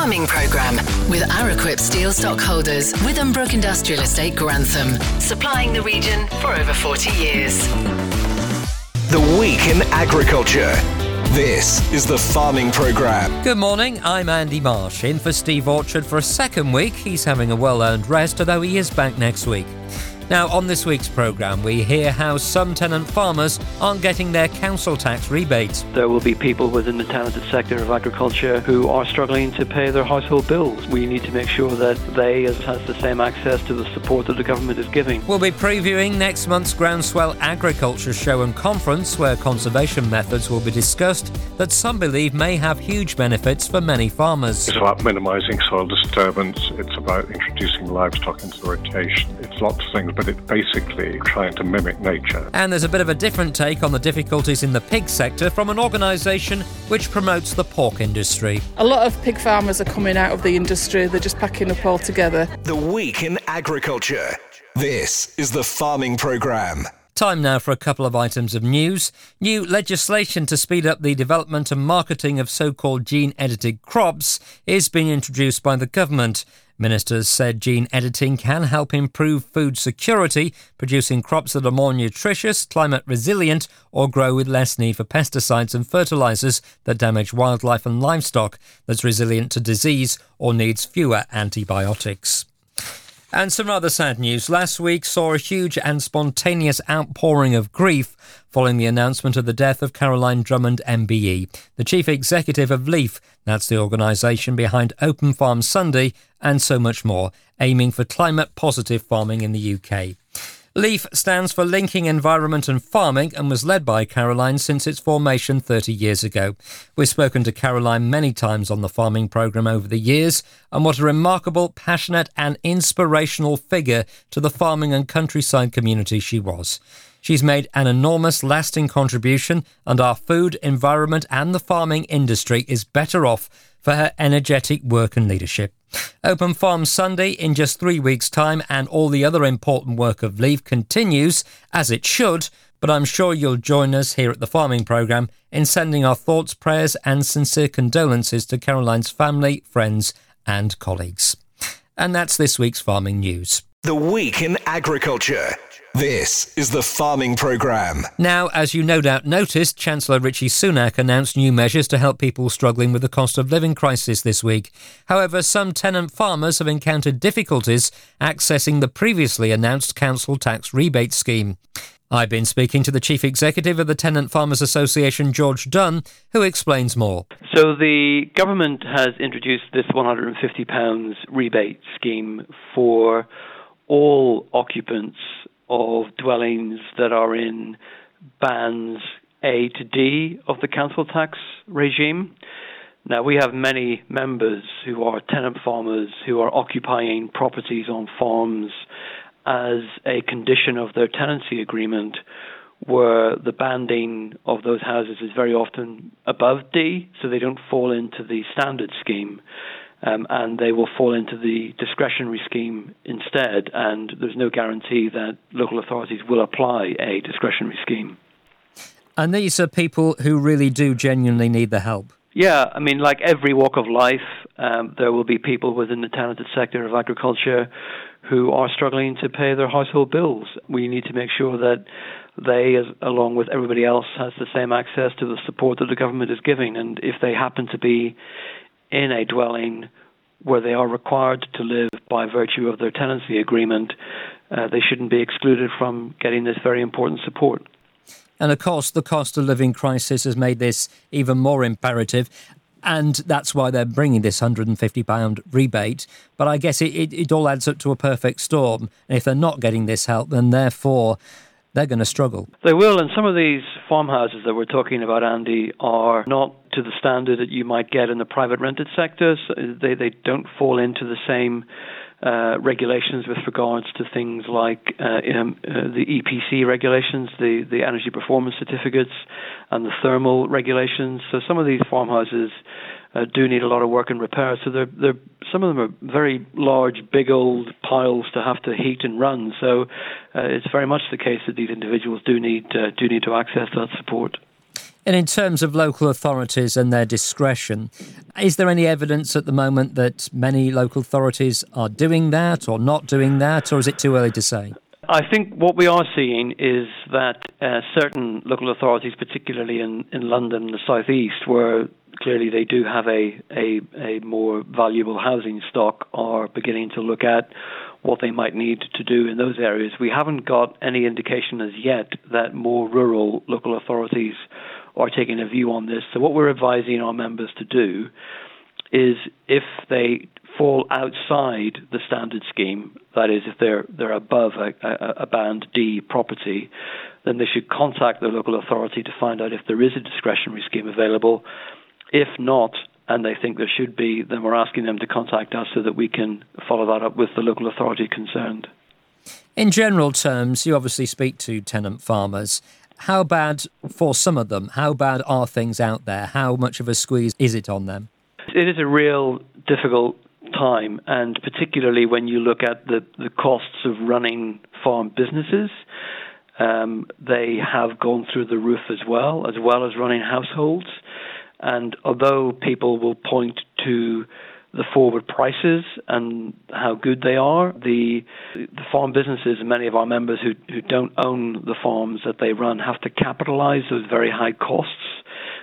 Farming Programme with Araquip Steel Stockholders, Withambrook Industrial Estate Grantham, supplying the region for over 40 years. The Week in Agriculture. This is the Farming Programme. Good morning, I'm Andy Marsh, in for Steve Orchard for a second week. He's having a well earned rest, although he is back next week. Now, on this week's programme, we hear how some tenant farmers aren't getting their council tax rebates. There will be people within the tenanted sector of agriculture who are struggling to pay their household bills. We need to make sure that they has the same access to the support that the government is giving. We'll be previewing next month's Groundswell Agriculture Show and Conference, where conservation methods will be discussed that some believe may have huge benefits for many farmers. It's about minimising soil disturbance, it's about introducing livestock into the rotation. It's lots of things but it's basically trying to mimic nature. And there's a bit of a different take on the difficulties in the pig sector from an organisation which promotes the pork industry. A lot of pig farmers are coming out of the industry, they're just packing up altogether. The Week in Agriculture. This is the Farming Programme. Time now for a couple of items of news. New legislation to speed up the development and marketing of so called gene edited crops is being introduced by the government. Ministers said gene editing can help improve food security, producing crops that are more nutritious, climate resilient, or grow with less need for pesticides and fertilizers that damage wildlife and livestock, that's resilient to disease or needs fewer antibiotics. And some rather sad news. Last week saw a huge and spontaneous outpouring of grief following the announcement of the death of Caroline Drummond MBE, the chief executive of LEAF, that's the organisation behind Open Farm Sunday, and so much more, aiming for climate positive farming in the UK. LEAF stands for Linking Environment and Farming and was led by Caroline since its formation 30 years ago. We've spoken to Caroline many times on the farming programme over the years, and what a remarkable, passionate, and inspirational figure to the farming and countryside community she was. She's made an enormous, lasting contribution, and our food, environment, and the farming industry is better off for her energetic work and leadership. Open Farm Sunday in just three weeks' time, and all the other important work of LEAF continues, as it should. But I'm sure you'll join us here at the Farming Programme in sending our thoughts, prayers, and sincere condolences to Caroline's family, friends, and colleagues. And that's this week's farming news. The Week in Agriculture. This is the Farming Programme. Now, as you no doubt noticed, Chancellor Rishi Sunak announced new measures to help people struggling with the cost of living crisis this week. However, some tenant farmers have encountered difficulties accessing the previously announced council tax rebate scheme. I've been speaking to the Chief Executive of the Tenant Farmers Association, George Dunn, who explains more. So, the government has introduced this £150 rebate scheme for all occupants of dwellings that are in bands A to D of the council tax regime. Now, we have many members who are tenant farmers who are occupying properties on farms as a condition of their tenancy agreement, where the banding of those houses is very often above D, so they don't fall into the standard scheme um, and they will fall into the discretionary scheme instead. And there's no guarantee that local authorities will apply a discretionary scheme. And these are people who really do genuinely need the help. Yeah, I mean, like every walk of life, um, there will be people within the talented sector of agriculture who are struggling to pay their household bills. We need to make sure that they, as, along with everybody else, has the same access to the support that the government is giving. And if they happen to be in a dwelling where they are required to live by virtue of their tenancy agreement, uh, they shouldn't be excluded from getting this very important support. And of course, the cost of living crisis has made this even more imperative. And that's why they're bringing this £150 rebate. But I guess it, it, it all adds up to a perfect storm. And if they're not getting this help, then therefore they're going to struggle. They will, and some of these farmhouses that we're talking about, Andy, are not to the standard that you might get in the private rented sector. So they they don't fall into the same uh, regulations with regards to things like uh, um, uh, the EPC regulations, the, the energy performance certificates, and the thermal regulations. So some of these farmhouses uh, do need a lot of work and repair. So they're, they're, some of them are very large, big old piles to have to heat and run. So uh, it's very much the case that these individuals do need uh, do need to access that support. And in terms of local authorities and their discretion, is there any evidence at the moment that many local authorities are doing that or not doing that, or is it too early to say? I think what we are seeing is that uh, certain local authorities, particularly in, in London the southeast, where clearly they do have a, a, a more valuable housing stock, are beginning to look at what they might need to do in those areas. We haven't got any indication as yet that more rural local authorities are taking a view on this. So, what we're advising our members to do is if they fall outside the standard scheme, that is, if they're they're above a, a, a, band D property, then they should contact the local authority to find out if there is a discretionary scheme available. If not, and they think there should be, then we're asking them to contact us so that we can follow that up with the local authority concerned. In general terms, you obviously speak to tenant farmers. How bad, for some of them, how bad are things out there? How much of a squeeze is it on them? It is a real difficult time, and particularly when you look at the, the costs of running farm businesses. Um, they have gone through the roof as well, as well as running households. And although people will point to the forward prices and how good they are, the the farm businesses and many of our members who who don't own the farms that they run have to capitalize those very high costs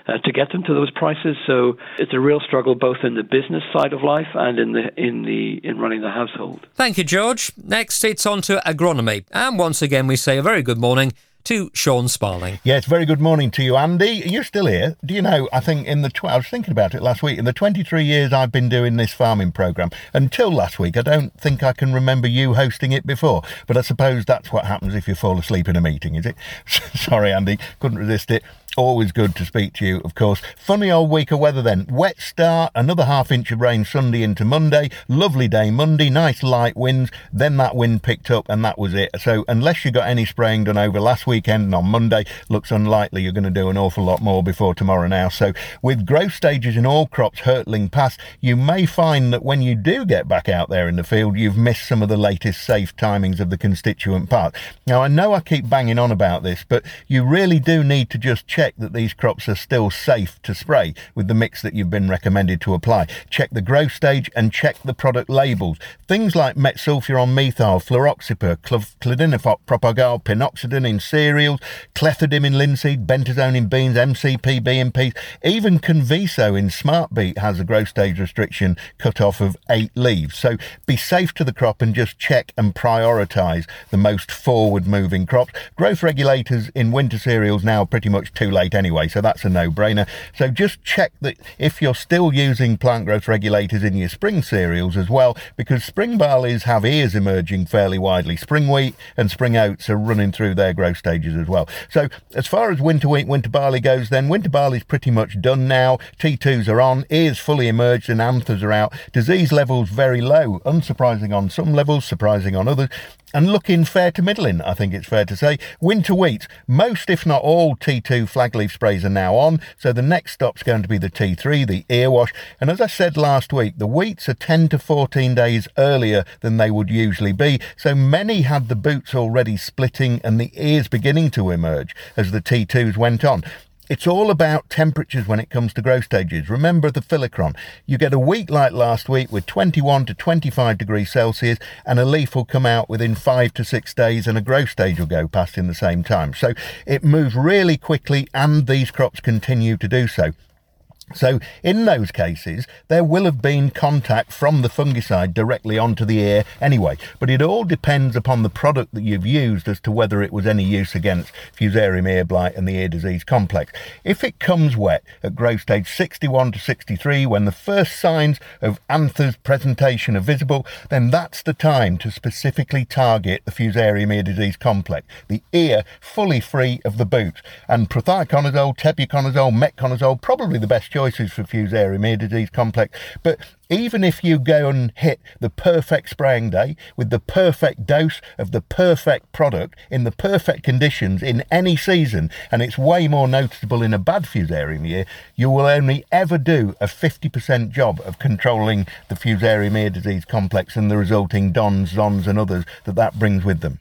uh, to get them to those prices. So it's a real struggle both in the business side of life and in the in the in running the household. Thank you, George. Next, it's on to agronomy, and once again we say a very good morning to Sean Sparling. Yes, very good morning to you, Andy. Are You're still here. Do you know, I think in the, tw- I was thinking about it last week, in the 23 years I've been doing this farming programme, until last week, I don't think I can remember you hosting it before. But I suppose that's what happens if you fall asleep in a meeting, is it? Sorry, Andy, couldn't resist it. Always good to speak to you, of course. Funny old week of weather then. Wet start, another half inch of rain Sunday into Monday. Lovely day Monday, nice light winds. Then that wind picked up and that was it. So unless you got any spraying done over last weekend and on Monday, looks unlikely you're going to do an awful lot more before tomorrow now. So with growth stages in all crops hurtling past, you may find that when you do get back out there in the field, you've missed some of the latest safe timings of the constituent part. Now I know I keep banging on about this, but you really do need to just check check that these crops are still safe to spray with the mix that you've been recommended to apply. Check the growth stage and check the product labels. Things like metsulfuron methyl, fluroxypyr, cl- propagal, pinoxaden in cereals, clethodim in linseed, bentazone in beans, MCPB in peas, even Conviso in smart beet has a growth stage restriction cut off of eight leaves. So be safe to the crop and just check and prioritise the most forward moving crops. Growth regulators in winter cereals now pretty much too late anyway, so that's a no-brainer. So just check that if you're still using plant growth regulators in your spring cereals as well, because spring barleys have ears emerging fairly widely. Spring wheat and spring oats are running through their growth stages as well. So as far as winter wheat, winter barley goes, then winter barley's pretty much done now. T2s are on, ears fully emerged and anthers are out. Disease levels very low, unsurprising on some levels, surprising on others and looking fair to middling, I think it's fair to say. Winter wheat, most if not all T2 flagleaf sprays are now on, so the next stop's going to be the T3, the ear wash. And as I said last week, the wheats are 10 to 14 days earlier than they would usually be, so many had the boots already splitting and the ears beginning to emerge as the T2s went on. It's all about temperatures when it comes to growth stages. Remember the Phyllochron. You get a week like last week with 21 to 25 degrees Celsius, and a leaf will come out within five to six days, and a growth stage will go past in the same time. So it moves really quickly, and these crops continue to do so. So, in those cases, there will have been contact from the fungicide directly onto the ear anyway, but it all depends upon the product that you've used as to whether it was any use against Fusarium ear blight and the ear disease complex. If it comes wet at growth stage 61 to 63, when the first signs of anthers presentation are visible, then that's the time to specifically target the Fusarium ear disease complex, the ear fully free of the boot. And prothioconazole, tebuconazole, metconazole, probably the best choices for Fusarium ear disease complex. But even if you go and hit the perfect spraying day with the perfect dose of the perfect product in the perfect conditions in any season, and it's way more noticeable in a bad Fusarium year, you will only ever do a 50% job of controlling the Fusarium ear disease complex and the resulting DONs, ZONs, and others that that brings with them.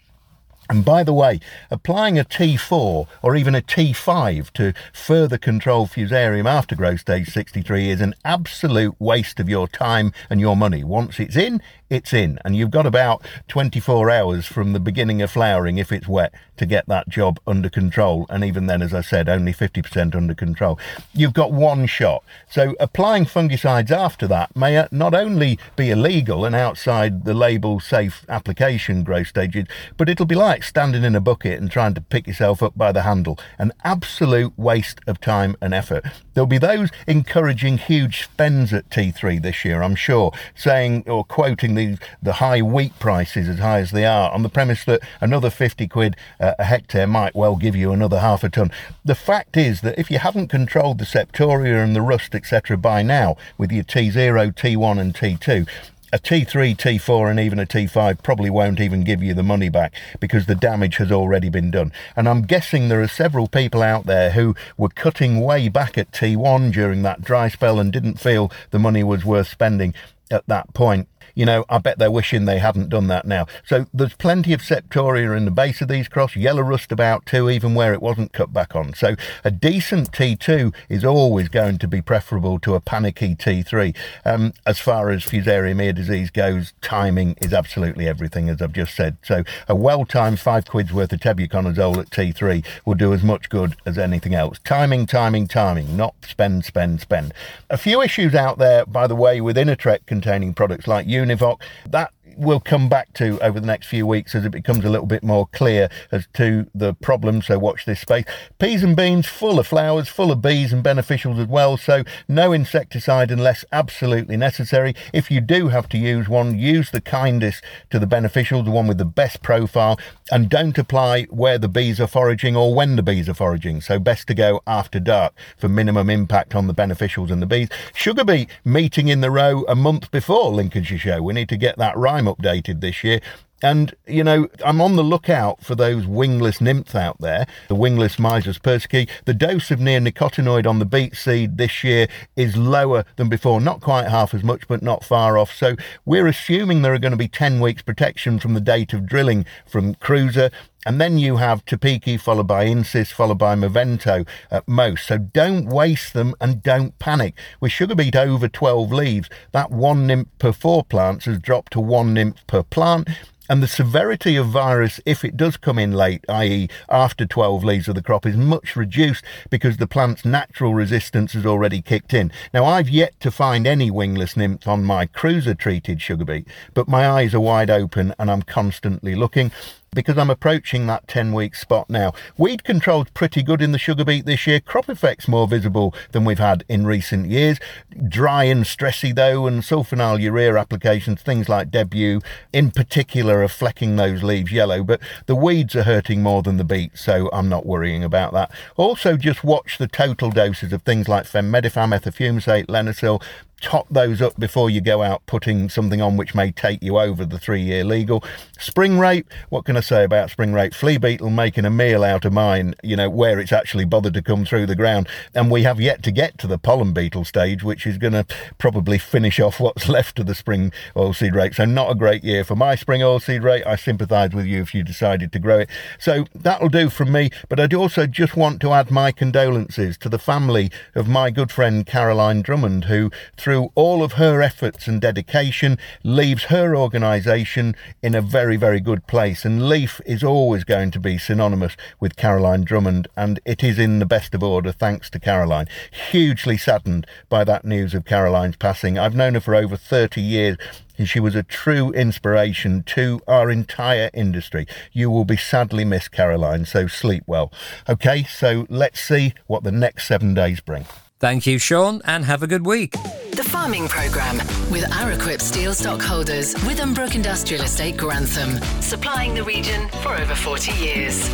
And by the way, applying a T4 or even a T5 to further control fusarium after growth stage 63 is an absolute waste of your time and your money. Once it's in, it's in. And you've got about 24 hours from the beginning of flowering, if it's wet, to get that job under control. And even then, as I said, only 50% under control. You've got one shot. So applying fungicides after that may not only be illegal and outside the label safe application growth stages, but it'll be like standing in a bucket and trying to pick yourself up by the handle. An absolute waste of time and effort. There'll be those encouraging huge spends at T3 this year, I'm sure, saying or quoting the, the high wheat prices as high as they are on the premise that another 50 quid a hectare might well give you another half a ton. The fact is that if you haven't controlled the septoria and the rust, etc., by now with your T0, T1, and T2, a T3, T4, and even a T5 probably won't even give you the money back because the damage has already been done. And I'm guessing there are several people out there who were cutting way back at T1 during that dry spell and didn't feel the money was worth spending at that point you know, I bet they're wishing they hadn't done that now. So there's plenty of septoria in the base of these crops, yellow rust about too, even where it wasn't cut back on. So a decent T2 is always going to be preferable to a panicky T3. Um, as far as fusarium ear disease goes, timing is absolutely everything, as I've just said. So a well-timed five quid's worth of tebuconazole at T3 will do as much good as anything else. Timing, timing, timing, not spend, spend, spend. A few issues out there, by the way, with Inatreq containing products like you Univoc. That we'll come back to over the next few weeks as it becomes a little bit more clear as to the problem. So watch this space. Peas and beans full of flowers, full of bees and beneficials as well. So no insecticide unless absolutely necessary. If you do have to use one, use the kindest to the beneficial, the one with the best profile, and don't apply where the bees are foraging or when the bees are foraging. So best to go after dark for minimum impact on the beneficials and the bees. Sugar beet meeting in the row a month before Lincolnshire Show. We need to get that updated this year. And, you know, I'm on the lookout for those wingless nymphs out there, the wingless Myzus persicae. The dose of neonicotinoid on the beet seed this year is lower than before, not quite half as much, but not far off. So we're assuming there are going to be 10 weeks protection from the date of drilling from Cruiser. And then you have Teppeki followed by InSyst, followed by Movento at most. So don't waste them and don't panic. With sugar beet over 12 leaves, that one nymph per four plants has dropped to one nymph per plant. And the severity of virus, if it does come in late, i.e., after 12 leaves of the crop, is much reduced because the plant's natural resistance has already kicked in. Now, I've yet to find any wingless nymph on my cruiser treated sugar beet, but my eyes are wide open and I'm constantly looking because I'm approaching that 10 week spot now. Weed control's pretty good in the sugar beet this year. Crop effect's more visible than we've had in recent years. Dry and stressy though, and sulfonyl urea applications, things like debut in particular, are flecking those leaves yellow. But the weeds are hurting more than the beet, so I'm not worrying about that. Also, just watch the total doses of things like phenmedipham, ethofumesate, lenacil, top those up before you go out putting something on which may take you over the three year legal. Spring rape, what can I say about spring rape? Flea beetle making a meal out of mine, you know, where it's actually bothered to come through the ground. And we have yet to get to the pollen beetle stage, which is going to probably finish off what's left of the spring oilseed rape. So, not a great year for my spring oilseed rape. I sympathise with you if you decided to grow it. So, that'll do from me. But I'd also just want to add my condolences to the family of my good friend Caroline Drummond, who, through through all of her efforts and dedication, leaves her organisation in a very, very good place. And Leaf is always going to be synonymous with Caroline Drummond, and it is in the best of order thanks to Caroline. Hugely saddened by that news of Caroline's passing. I've known her for over 30 years and she was a true inspiration to our entire industry. You will be sadly missed, Caroline, so sleep well. Okay, so let's see what the next seven days bring. Thank you, Sean, and have a good week. The Farming Programme with Araquip Steel Stockholders, Withambrook Industrial Estate, Grantham, supplying the region for over 40 years.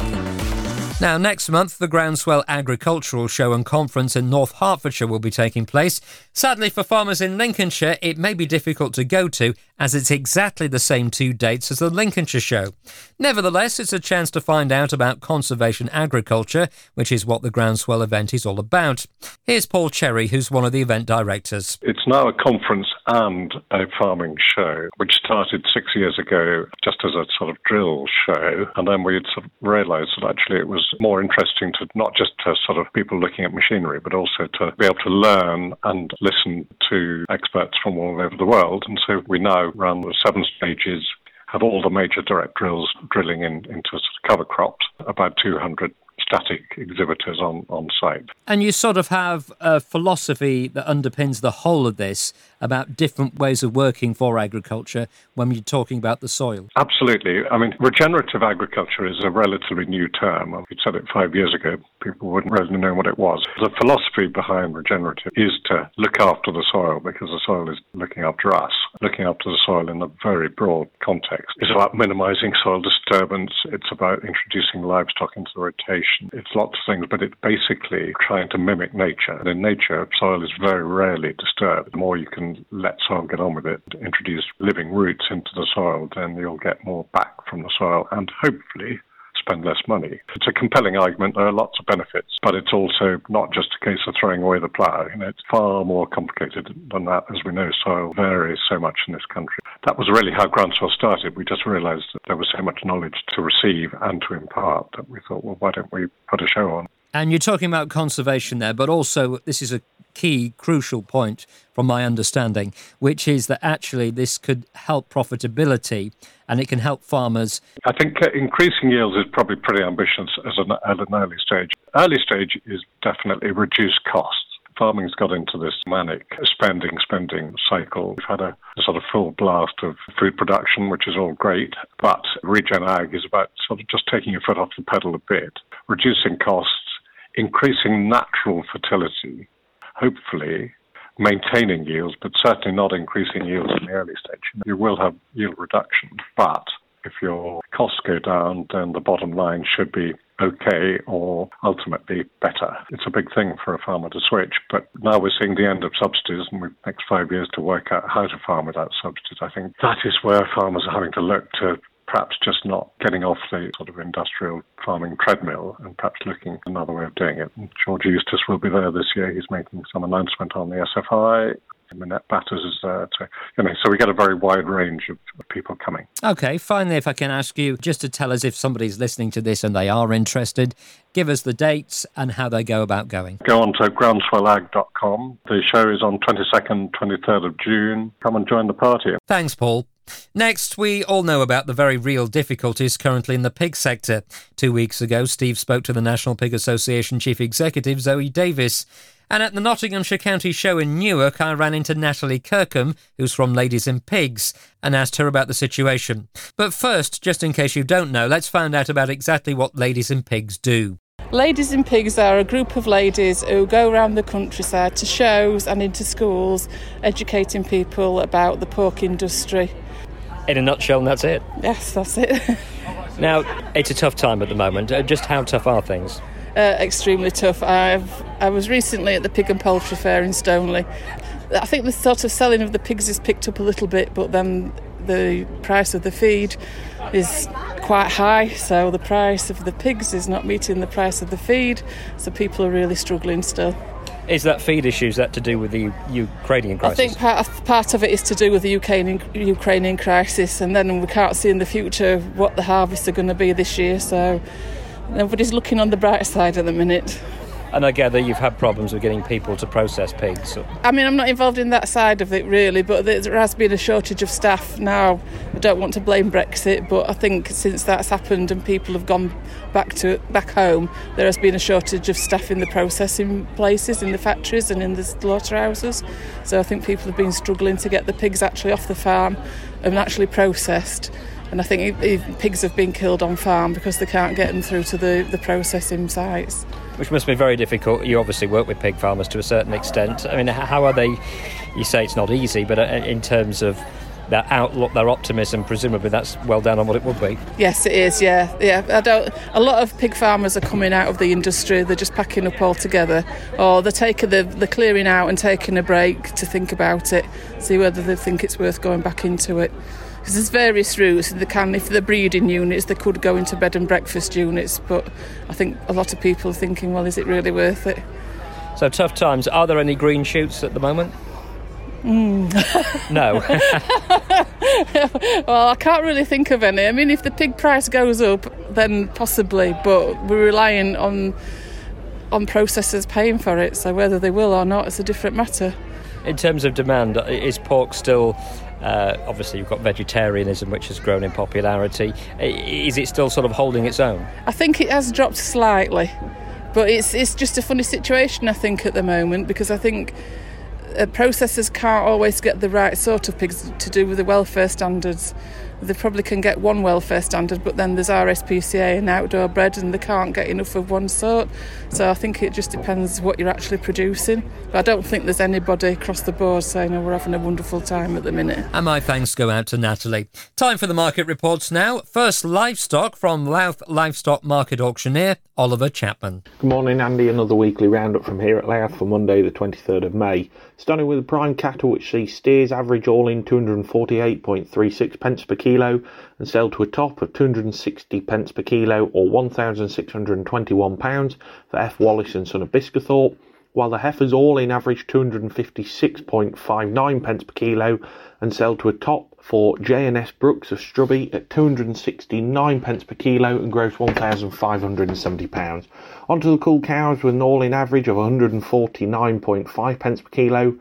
Now, next month, the Groundswell Agricultural Show and Conference in North Hertfordshire will be taking place. Sadly, for farmers in Lincolnshire, it may be difficult to go to as it's exactly the same two dates as the Lincolnshire Show. Nevertheless, it's a chance to find out about conservation agriculture, which is what the Groundswell event is all about. Here's Paul Cherry, who's one of the event directors. It's now a conference and a farming show, which started six years ago just as a sort of drill show. And then we sort of realised that actually it was more interesting to not just to sort of people looking at machinery, but also to be able to learn and listen to experts from all over the world. And so we now run the seven stages have all the major direct drills drilling in, into cover crops, about 200 static exhibitors on, on site. And you sort of have a philosophy that underpins the whole of this about different ways of working for agriculture when you're talking about the soil. Absolutely. I mean, regenerative agriculture is a relatively new term. We said it five years ago, people wouldn't really know what it was. The philosophy behind regenerative is to look after the soil because the soil is looking after us. Looking after the soil in a very broad context. It's about minimizing soil disturbance. It's about introducing livestock into the rotation. It's lots of things, but it's basically trying to mimic nature. And in nature, soil is very rarely disturbed. The more you can let soil get on with it, introduce living roots into the soil, then you'll get more back from the soil and hopefully spend less money. It's a compelling argument. There are lots of benefits, but it's also not just a case of throwing away the plough. You know, it's far more complicated than that. As we know, soil varies so much in this country. That was really how Groundswell started. We just realised that there was so much knowledge to receive and to impart that we thought, well, why don't we put a show on? And you're talking about conservation there, but also this is a key, crucial point from my understanding, which is that actually this could help profitability and it can help farmers. I think uh, increasing yields is probably pretty ambitious as an, at an early stage. Early stage is definitely reduce costs farming's got into this manic spending, spending cycle. We've had a, a, sort of full blast of food production, which is all great, but regen ag is about sort of just taking your foot off the pedal a bit, reducing costs, increasing natural fertility, hopefully maintaining yields, but certainly not increasing yields in the early stage. You will have yield reduction, but if your costs go down, then the bottom line should be okay or ultimately better. It's a big thing for a farmer to switch, but now we're seeing the end of subsidies and the next five years to work out how to farm without subsidies. I think that is where farmers are having to look to perhaps just not getting off the sort of industrial farming treadmill and perhaps looking at another way of doing it. And George Eustice will be there this year. He's making some announcement on the SFI. Minette Batters is there. To, you know, so we get a very wide range of, of people coming. Okay, finally, if I can ask you just to tell us if somebody's listening to this and they are interested, give us the dates and how they go about going. Go on to groundswellag.com. The show is on 22nd, 23rd of June. Come and join the party. Thanks, Paul. Next, we all know about the very real difficulties currently in the pig sector. Two weeks ago, Steve spoke to the National Pig Association Chief Executive, Zoe Davies. And at the Nottinghamshire County Show in Newark, I ran into Natalie Kirkham, who's from Ladies in Pigs, and asked her about the situation. But first, just in case you don't know, let's find out about exactly what Ladies in Pigs do. Ladies in Pigs are a group of ladies who go around the countryside to shows and into schools, educating people about the pork industry. In a nutshell, and that's it. Yes, that's it. now, it's a tough time at the moment. Uh, just how tough are things? Uh, extremely tough. I've I was recently at the Pig and Poultry Fair in Stoneleigh. I think the sort of selling of the pigs has picked up a little bit, but then the price of the feed is quite high, so the price of the pigs is not meeting the price of the feed, so people are really struggling still. Is that feed issue, is that to do with the Ukrainian crisis? I think part of, part of it is to do with the Ukrainian, Ukrainian crisis, and then we can't see in the future what the harvests are going to be this year, so nobody's looking on the bright side at the minute. And I gather you've had problems with getting people to process pigs. I mean, I'm not involved in that side of it really, but there has been a shortage of staff now. I don't want to blame Brexit, but I think since that's happened and people have gone back to back home, there has been a shortage of staff in the processing places, in the factories, and in the slaughterhouses. So I think people have been struggling to get the pigs actually off the farm and actually processed. And I think pigs have been killed on farm because they can't get them through to the, the processing sites. Which must be very difficult. You obviously work with pig farmers to a certain extent. I mean, how are they? You say it's not easy, but uh, in terms of their outlook, their optimism, presumably that's well down on what it would be. Yes, it is. Yeah, yeah. I don't. A lot of pig farmers are coming out of the industry. They're just packing up altogether, or they're taking the the clearing out and taking a break to think about it, see whether they think it's worth going back into it. Because there's various routes. They can, if they're breeding units, they could go into bed and breakfast units. But I think a lot of people are thinking, well, is it really worth it? So tough times. Are there any green shoots at the moment? Mm. no. well, I can't really think of any. I mean, if the pig price goes up, then possibly, but we're relying on on processors paying for it. So whether they will or not, it's a different matter. In terms of demand, is pork still? Uh, obviously, you've got vegetarianism, which has grown in popularity. Is it still sort of holding its own? I think it has dropped slightly, but it's it's just a funny situation. I think at the moment because I think uh, processors can't always get the right sort of pigs to do with the welfare standards. They probably can get one welfare standard, but then there's RSPCA and outdoor bred, and they can't get enough of one sort. So I think it just depends what you're actually producing. But I don't think there's anybody across the board saying, oh, we're having a wonderful time at the minute. And my thanks go out to Natalie. Time for the market reports now. First, livestock from Louth Livestock Market Auctioneer, Oliver Chapman. Good morning, Andy. Another weekly roundup from here at Louth for Monday, the 23rd of May. Starting with the prime cattle, which sees steers average all in 248.36 pence per kilo and sell to a top of 260 pence per kilo or 1,621 pounds for F. Wallace and Son of Biscathorpe while the heifers all in average 256.59 pence per kilo and sell to a top for J&S Brooks of Strubby at 269 pence per kilo and gross 1,570 pounds. Onto the cool cows with an all-in average of 149.5 pence per kilo,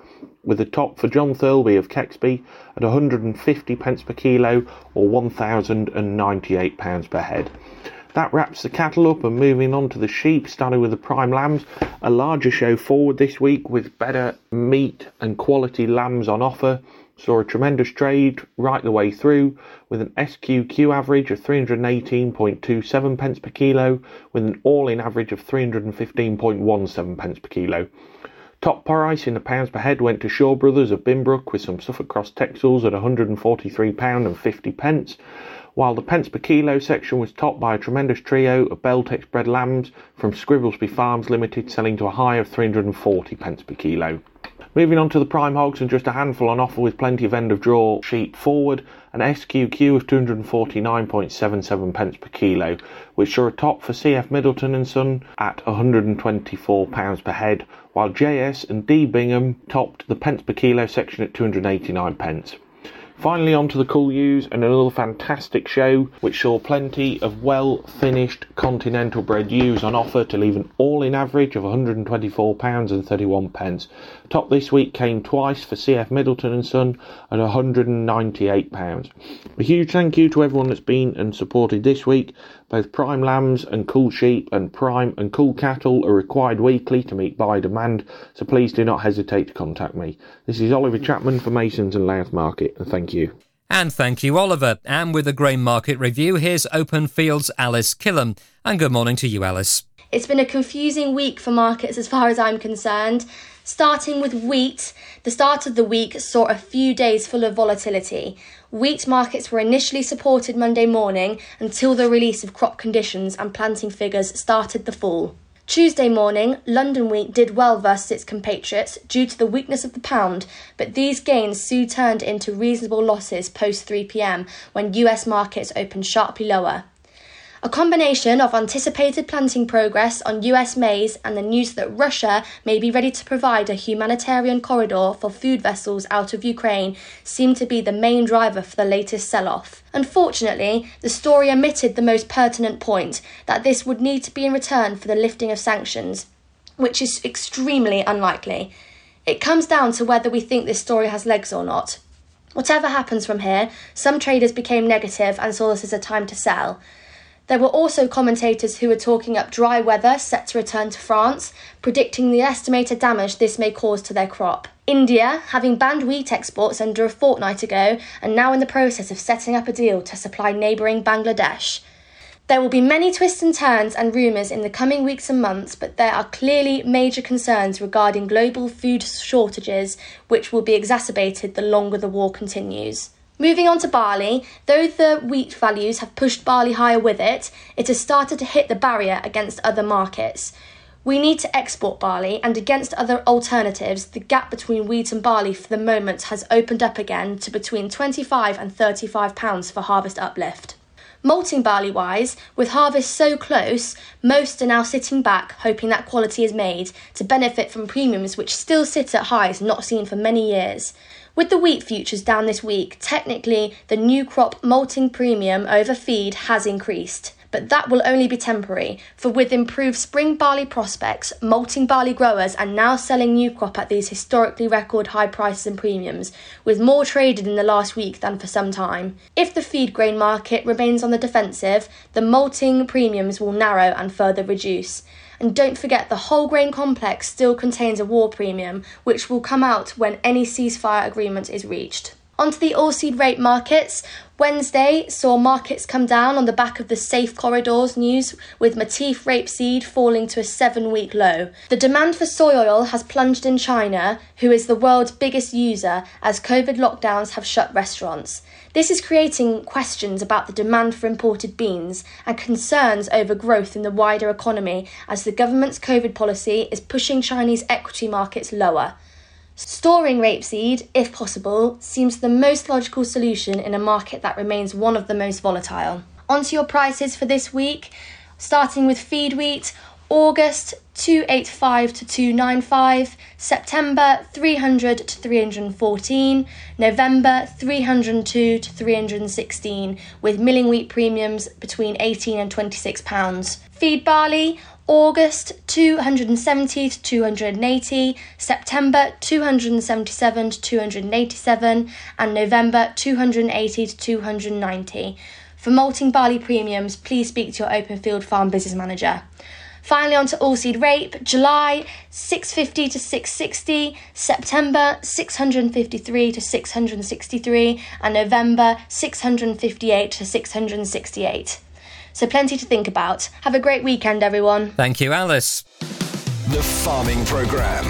with the top for John Thirlby of Kexby at 150 pence per kilo or 1,098 pounds per head. That wraps the cattle up and moving on to the sheep, starting with the prime lambs. A larger show forward this week with better meat and quality lambs on offer. Saw a tremendous trade right the way through with an SQQ average of 318.27 pence per kilo with an all-in average of 315.17 pence per kilo. Top price in the pounds per head went to Shaw Brothers of Binbrook with some Suffolk Cross Texels at £143 and 50 pence while the pence per kilo section was topped by a tremendous trio of Beltex bred lambs from Scrivelsby Farms Limited selling to a high of 340 pence per kilo. Moving on to the prime hogs and just a handful on offer with plenty of end of draw sheep forward, an SQQ of 249.77 pence per kilo, which saw a top for CF Middleton and Son at 124 pounds per head, while JS and D Bingham topped the pence per kilo section at 289 pence. Finally, on to the cool ewes and another fantastic show, which saw plenty of well finished continental bred ewes on offer to leave an all in average of £124 and 31 pence. Top this week came twice for CF Middleton and Son at £198. A huge thank you to everyone that's been and supported this week. Both prime lambs and cool sheep and prime and cool cattle are required weekly to meet buy demand, so please do not hesitate to contact me. This is Oliver Chapman for Masons and Louth Market, and thank you. And thank you, Oliver. And with the grain market review, here's Open Fields Alice Killam. And good morning to you, Alice. It's been a confusing week for markets as far as I'm concerned. Starting with wheat, the start of the week saw a few days full of volatility. Wheat markets were initially supported Monday morning until the release of crop conditions and planting figures started the fall. Tuesday morning, London wheat did well versus its compatriots due to the weakness of the pound, but these gains soon turned into reasonable losses post 3 pm when US markets opened sharply lower. A combination of anticipated planting progress on US maize and the news that Russia may be ready to provide a humanitarian corridor for food vessels out of Ukraine seemed to be the main driver for the latest sell off. Unfortunately, the story omitted the most pertinent point that this would need to be in return for the lifting of sanctions, which is extremely unlikely. It comes down to whether we think this story has legs or not. Whatever happens from here, some traders became negative and saw this as a time to sell. There were also commentators who were talking up dry weather set to return to France, predicting the estimated damage this may cause to their crop. India, having banned wheat exports under a fortnight ago, and now in the process of setting up a deal to supply neighbouring Bangladesh. There will be many twists and turns and rumours in the coming weeks and months, but there are clearly major concerns regarding global food shortages, which will be exacerbated the longer the war continues. Moving on to barley, though the wheat values have pushed barley higher with it, it has started to hit the barrier against other markets. We need to export barley, and against other alternatives, the gap between wheat and barley for the moment has opened up again to between 25 and 35 pounds for harvest uplift. Malting barley wise, with harvest so close, most are now sitting back hoping that quality is made to benefit from premiums which still sit at highs not seen for many years. With the wheat futures down this week, technically the new crop malting premium over feed has increased but that will only be temporary, for with improved spring barley prospects, malting barley growers are now selling new crop at these historically record high prices and premiums, with more traded in the last week than for some time. If the feed grain market remains on the defensive, the malting premiums will narrow and further reduce. And don't forget the whole grain complex still contains a war premium, which will come out when any ceasefire agreement is reached. Onto the oilseed rape markets. Wednesday saw markets come down on the back of the safe corridors news, with Matif rapeseed falling to a seven week low. The demand for soy oil has plunged in China, who is the world's biggest user, as COVID lockdowns have shut restaurants. This is creating questions about the demand for imported beans and concerns over growth in the wider economy as the government's COVID policy is pushing Chinese equity markets lower. Storing rapeseed, if possible, seems the most logical solution in a market that remains one of the most volatile. Onto your prices for this week, starting with feed wheat. August 285 to 295, September 300 to 314, November 302 to 316, with milling wheat premiums between 18 and 26 pounds. Feed barley August 270 to 280, September 277 to 287, and November 280 to 290. For malting barley premiums, please speak to your open field farm business manager. Finally, on to oilseed rape. July 650 to 660, September 653 to 663, and November 658 to 668. So, plenty to think about. Have a great weekend, everyone. Thank you, Alice. The Farming Programme.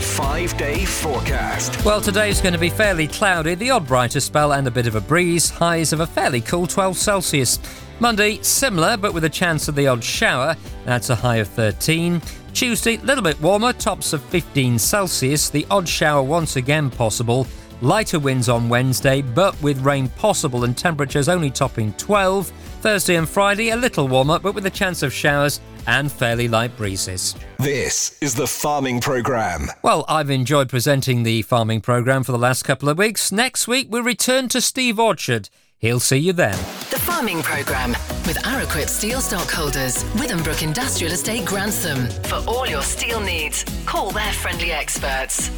Five day forecast. Well, today's going to be fairly cloudy, the odd brighter spell and a bit of a breeze, highs of a fairly cool 12 Celsius. Monday, similar, but with a chance of the odd shower, that's a high of 13. Tuesday, a little bit warmer, tops of 15 Celsius, the odd shower once again possible. Lighter winds on Wednesday, but with rain possible and temperatures only topping 12. Thursday and Friday, a little warmer, but with a chance of showers and fairly light breezes. This is the Farming Programme. Well, I've enjoyed presenting the Farming Programme for the last couple of weeks. Next week, we return to Steve Orchard. He'll see you then. The Farming Programme with Araquip Steel Stockholders, Withambrook Industrial Estate Grantham. For all your steel needs, call their friendly experts.